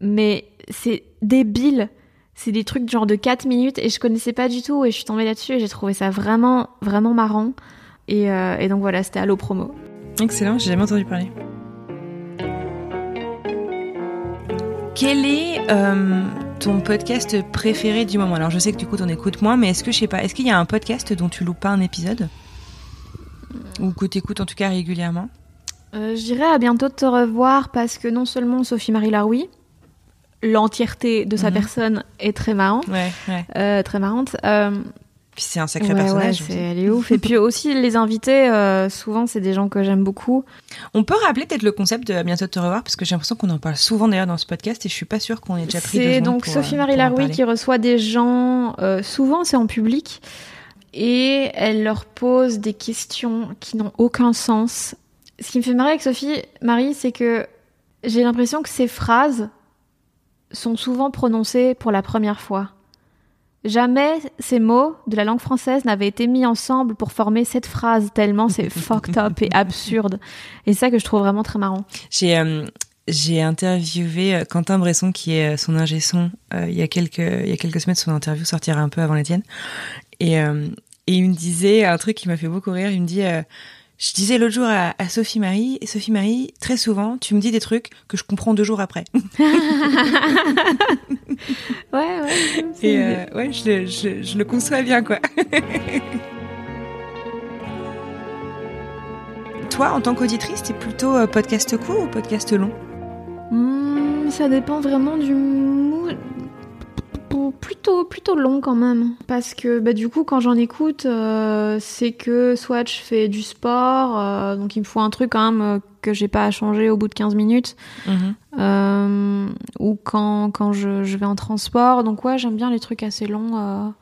mais c'est débile. C'est des trucs genre de 4 minutes et je connaissais pas du tout et je suis tombée là-dessus et j'ai trouvé ça vraiment vraiment marrant. Et, et donc voilà, c'était Allo Promo. Excellent, j'ai jamais entendu parler. Quel est euh, ton podcast préféré du moment Alors je sais que du coup t'en écoutes moins, mais est-ce que je sais pas, est-ce qu'il y a un podcast dont tu loupes pas un épisode? Ou que t'écoutes en tout cas régulièrement? Euh, je dirais à bientôt de te revoir parce que non seulement Sophie-Marie Laroui, l'entièreté de sa Mhm. personne est très marrante, Ouais, ouais. euh, très marrante. Euh, Puis c'est un sacré ouais, personnage. ouais, c'est- elle est ouf. Et puis aussi les invités, euh, souvent c'est des gens que j'aime beaucoup. On peut rappeler peut-être le concept de bientôt de te revoir parce que j'ai l'impression qu'on en parle souvent d'ailleurs dans ce podcast et je suis pas sûre qu'on ait déjà pris C'est donc pour, euh, en Laroui qui reçoit des gens, euh, souvent c'est en public, et elle leur pose des questions qui n'ont aucun sens. Ce qui me fait marrer avec Sophie Marie, c'est que j'ai l'impression que ces phrases sont souvent prononcées pour la première fois. Jamais ces mots de la langue française n'avaient été mis ensemble pour former cette phrase, tellement c'est fucked up et absurde. Et c'est ça que je trouve vraiment très marrant. J'ai euh, j'ai interviewé euh, Quentin Bresson qui est euh, son ingé son euh, il y a quelques il y a quelques semaines son interview sortira un peu avant la tienne et euh, et il me disait un truc qui m'a fait beaucoup rire il me dit je disais l'autre jour à, à Sophie Marie et Sophie Marie très souvent tu me dis des trucs que je comprends deux jours après Ouais, ouais. et euh, ouais je, le- je, je le conçois bien quoi toi, en tant qu'auditrice, t'es plutôt euh, podcast court ou podcast long? Hmm, ça dépend vraiment du mood. Plutôt, plutôt long quand même. Parce que bah, du coup, quand j'en écoute, euh, c'est que soit je fais du sport, euh, donc il me faut un truc quand même euh, que j'ai pas à changer au bout de 15 minutes. Euh, ou quand, quand je, je vais en transport. Donc ouais, j'aime bien les trucs assez longs.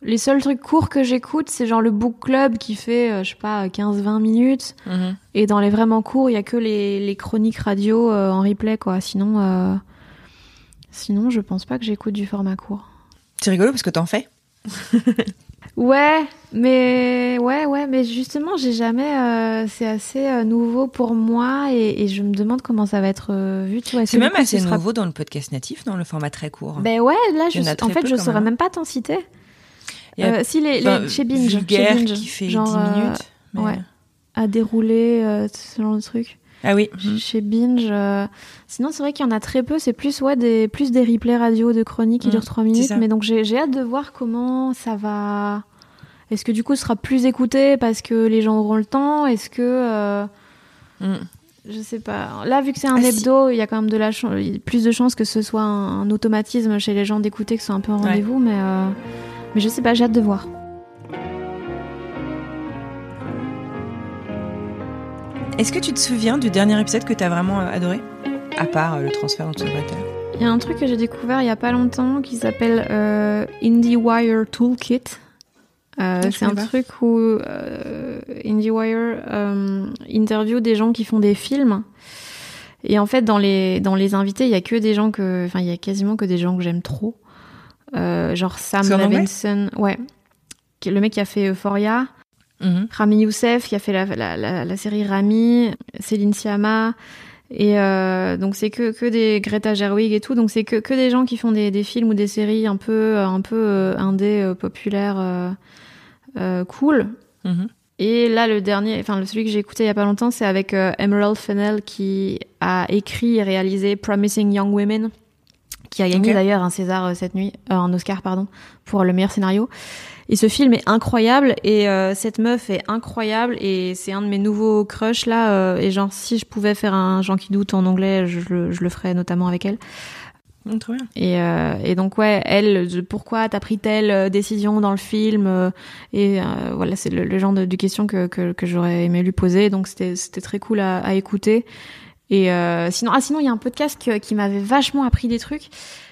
Les seuls trucs courts que j'écoute, c'est genre le book club qui fait, je sais pas, 15-20 minutes. Mhm. Et dans les vraiment courts, il y a que les, les chroniques radio en replay, quoi. Sinon, sinon, je pense pas que j'écoute du format court. C'est rigolo parce que t'en fais. Ouais, mais ouais, ouais, mais justement, j'ai jamais. euh, c'est assez euh, nouveau pour moi et, et je me demande comment ça va être euh, vu. Tu vois, Est-ce C'est même coup, assez ce sera- nouveau dans le podcast natif, dans le format très court. Ben ouais, là, en fait, peu, je saurais même. même pas t'en citer. A- si les, les- Enfin, chez Binge, chez Binge, qui fait genre, 10 euh, minutes. mais- ouais. à dérouler, ce genre de truc. Ah oui. Chez Binge. euh, Sinon, c'est vrai qu'il y en a très peu. C'est plus, ouais, des, plus des replays radio de chroniques qui Mm, durent 3 c'est minutes. Mais donc, j'ai j'ai hâte de voir comment ça va. Est-ce que du coup, ce sera plus écouté parce que les gens auront le temps? Est-ce que. euh, Mm. Je sais pas. Là, vu que c'est un Ah, hebdo, il y a quand même de la plus de chances que ce soit un, un automatisme chez les gens d'écouter, que ce soit un peu en Ouais. rendez-vous. Mais, euh, mais je sais pas, j'ai hâte de voir. Est-ce que tu te souviens du dernier épisode que t'as vraiment euh, adoré? À part euh, le transfert d'utilisateur. Il y a un truc que j'ai découvert il y a pas longtemps qui s'appelle euh, IndieWire Toolkit. Euh, je c'est un pas. truc où euh, IndieWire interview des gens qui font des films. Et en fait, dans les, dans les invités, il y a que des gens que. Enfin, il y a quasiment que des gens que j'aime trop. Genre Sam Levinson. Ouais. Le mec qui a fait Euphoria. Mhm. Rami Youssef qui a fait la, la, la, la série Rami, Céline Sciamma. Et euh, donc c'est que, que des Greta Gerwig et tout. Donc c'est que, que des gens qui font des, des films ou des séries un peu, un peu euh, indé, euh, populaires, euh, euh, cool. Mhm. Et là, le dernier, enfin celui que j'ai écouté il y a pas longtemps, c'est avec euh, Emerald Fennell qui a écrit et réalisé Promising Young Women, qui a gagné d'ailleurs un César euh, cette nuit, euh, un Oscar pardon, pour le meilleur scénario. Et ce film est incroyable et euh, cette meuf est incroyable et c'est un de mes nouveaux crushs là. euh, et genre si je pouvais faire un Jean qui doute en anglais, je, le- je le ferais notamment avec elle. Mm, Trop bien. Et, euh, et donc ouais, elle, de- pourquoi t'as pris telle euh, décision dans le film euh, Et euh, voilà, c'est le, le genre de, de questions que, que, que j'aurais aimé lui poser. Donc c'était c'était très cool à, à écouter. Et euh, sinon, ah sinon il y a un podcast que- qui m'avait vachement appris des trucs.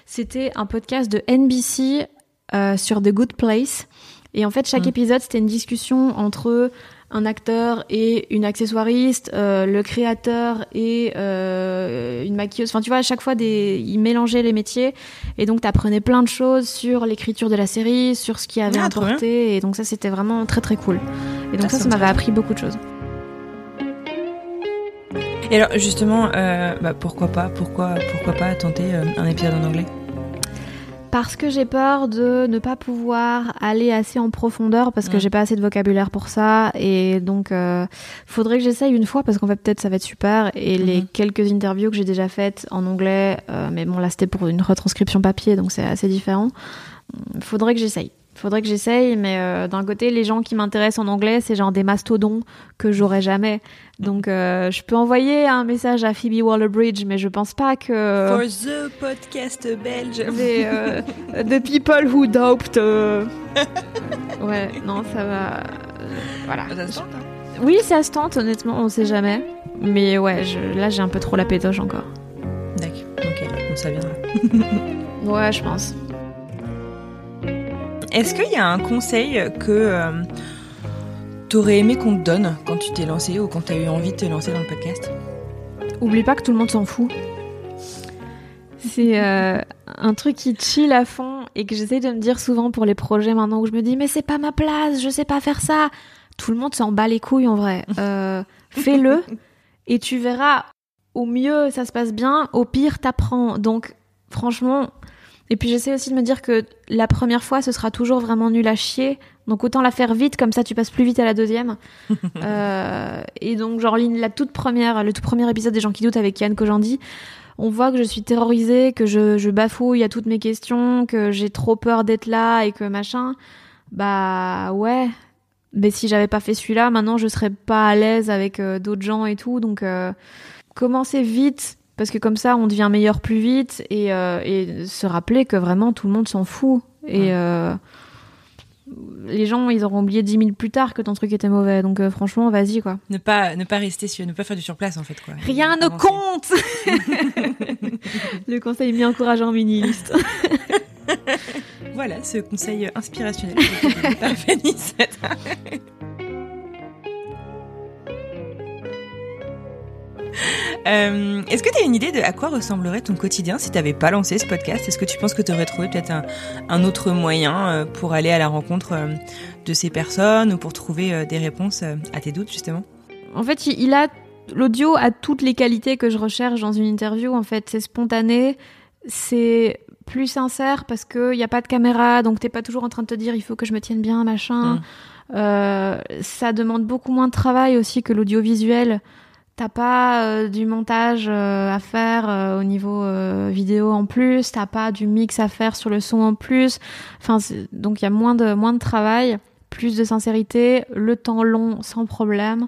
C'était un podcast de NBC sur The Good Place. Et en fait, chaque Mm. épisode c'était une discussion entre un acteur et une accessoiriste, euh, le créateur et euh, une maquilleuse. Enfin, tu vois, à chaque fois, des... ils mélangeaient les métiers. Et donc, t'apprenais plein de choses sur l'écriture de la série, sur ce qui avait Ah, importé. Et donc, ça, c'était vraiment très, très cool. Et donc, ça, ça m'avait appris beaucoup de choses. Et alors justement, euh, bah, pourquoi pas, pourquoi, pourquoi pas tenter euh, un épisode en anglais? Parce que j'ai peur de ne pas pouvoir aller assez en profondeur parce que Mm. j'ai pas assez de vocabulaire pour ça et donc euh, faudrait que j'essaye une fois parce qu'en fait peut-être ça va être super et les Mhm. quelques interviews que j'ai déjà faites en anglais euh, mais bon là c'était pour une retranscription papier donc c'est assez différent. Faudrait que j'essaye. Faudrait que j'essaye mais euh, d'un côté les gens qui m'intéressent en anglais c'est genre des mastodons que j'aurais jamais. Donc euh, je peux envoyer un message à Phoebe Waller-Bridge mais je pense pas que For the podcast belge. des euh, the people who doubt. euh. Ouais, non, ça va. voilà. Ça se tente, hein Oui, ça se tente, honnêtement, on sait jamais. Mais ouais, je- là j'ai un peu trop la pétoche encore. D'accord, ok, donc ça viendra. Ouais, je pense. Est-ce qu'il y a un conseil que euh, t'aurais aimé qu'on te donne quand tu t'es lancé ou quand t'as eu envie de te lancer dans le podcast? Oublie pas que tout le monde s'en fout. C'est euh, un truc qui chill à fond et que j'essaie de me dire souvent pour les projets maintenant où je me dis mais c'est pas ma place, je sais pas faire ça. Tout le monde s'en bat les couilles en vrai. Euh, Fais-le et tu verras. Au mieux ça se passe bien, au pire t'apprends. Donc franchement. Et puis j'essaie aussi de me dire que la première fois ce sera toujours vraiment nul à chier. Donc autant la faire vite comme ça tu passes plus vite à la deuxième. Euh, et donc, genre, la toute première, le tout premier épisode des gens qui doutent avec Yann Kojandi, on voit que je suis terrorisée, que je, je bafouille à toutes mes questions, que j'ai trop peur d'être là et que machin. Bah, ouais. mais si j'avais pas fait celui-là, maintenant je serais pas à l'aise avec euh, d'autres gens et tout. Donc euh, commencer vite parce que comme ça on devient meilleur plus vite et, euh, et se rappeler que vraiment tout le monde s'en fout et euh, les gens ils auront oublié dix minutes plus tard que ton truc était mauvais. Donc euh, franchement vas-y quoi. Ne pas ne pas rester sur, ne pas faire du surplace en fait quoi. Rien ne compte. Le conseil mis encourageant mini liste. Voilà ce conseil inspirationnel par Fanny Euh, Est-ce que tu as une idée de à quoi ressemblerait ton quotidien si tu n'avais pas lancé ce podcast? Est-ce que tu penses que tu aurais trouvé peut-être un, un autre moyen euh, pour aller à la rencontre euh, de ces personnes ou pour trouver des réponses à tes doutes justement? En fait, il a l'audio a toutes les qualités que je recherche dans une interview. En fait, c'est spontané, c'est plus sincère parce que il y a pas de caméra, donc t'es pas toujours en train de te dire il faut que je me tienne bien, machin. Mm. Euh, ça demande beaucoup moins de travail aussi que l'audiovisuel. T'as pas euh, du montage euh, à faire euh, au niveau euh, vidéo en plus, t'as pas du mix à faire sur le son en plus. Enfin, donc il y a moins de moins de travail, plus de sincérité, le temps long sans problème.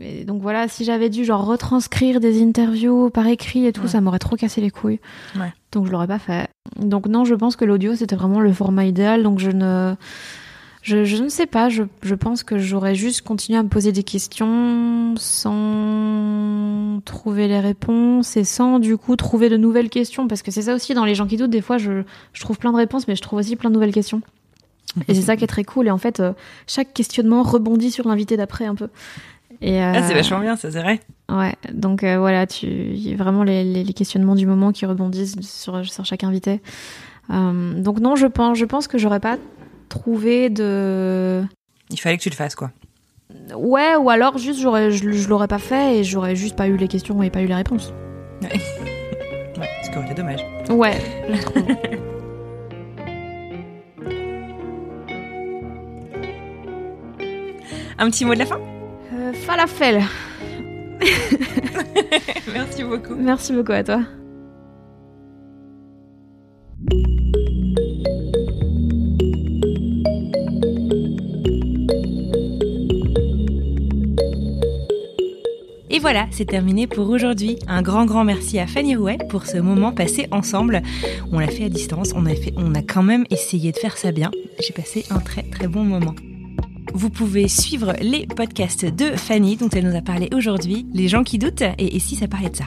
Et donc voilà, si j'avais dû genre retranscrire des interviews par écrit et tout, Ouais. ça m'aurait trop cassé les couilles. Ouais. Donc je l'aurais pas fait. Donc non, je pense que l'audio c'était vraiment le format idéal. Donc je ne, je, je ne sais pas. Je, je pense que j'aurais juste continué à me poser des questions sans trouver les réponses et sans du coup trouver de nouvelles questions parce que c'est ça aussi dans les gens qui doutent. Des fois, je, je trouve plein de réponses, mais je trouve aussi plein de nouvelles questions. Et c'est ça qui est très cool. Et en fait, euh, chaque questionnement rebondit sur l'invité d'après un peu. Et, Ah, c'est euh, vachement bien, ça c'est vrai. Ouais, donc euh, voilà, tu y a vraiment les, les, les questionnements du moment qui rebondissent sur, sur chaque invité. Euh, donc non, je pense, je pense que j'aurais pas trouvé de Il fallait que tu le fasses quoi. ouais, ou alors juste j'aurais je, je l'aurais pas fait et j'aurais juste pas eu les questions et pas eu les réponses. Ouais, ce qui aurait été dommage. Ouais. Un petit mot de la fin? Euh, falafel. Merci beaucoup. Merci beaucoup à toi. Et voilà, c'est terminé pour aujourd'hui. Un grand grand merci à Fanny Rouet pour ce moment passé ensemble. On l'a fait à distance, on a, quand même essayé de faire ça bien. J'ai passé un très très bon moment. Vous pouvez suivre les podcasts de Fanny dont elle nous a parlé aujourd'hui, Les gens qui doutent et, et si ça parlait de ça.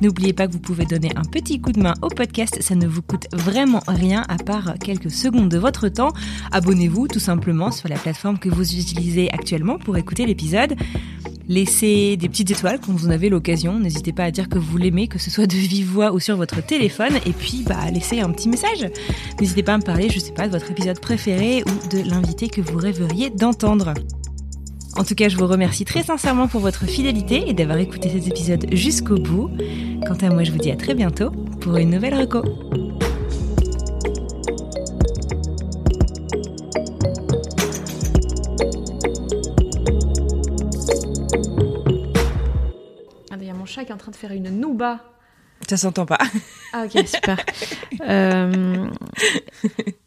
N'oubliez pas que vous pouvez donner un petit coup de main au podcast, ça ne vous coûte vraiment rien à part quelques secondes de votre temps. Abonnez-vous tout simplement sur la plateforme que vous utilisez actuellement pour écouter l'épisode. Laissez des petites étoiles quand vous en avez l'occasion. N'hésitez pas à dire que vous l'aimez, que ce soit de vive voix ou sur votre téléphone. Et puis, bah, laissez un petit message. N'hésitez pas à me parler, je sais pas, de votre épisode préféré ou de l'invité que vous rêveriez d'entendre. En tout cas, je vous remercie très sincèrement pour votre fidélité et d'avoir écouté cet épisode jusqu'au bout. Quant à moi, je vous dis à très bientôt pour une nouvelle reco. Il y a mon chat qui est en train de faire une nouba. Ça s'entend pas. Ah ok, super. Euh,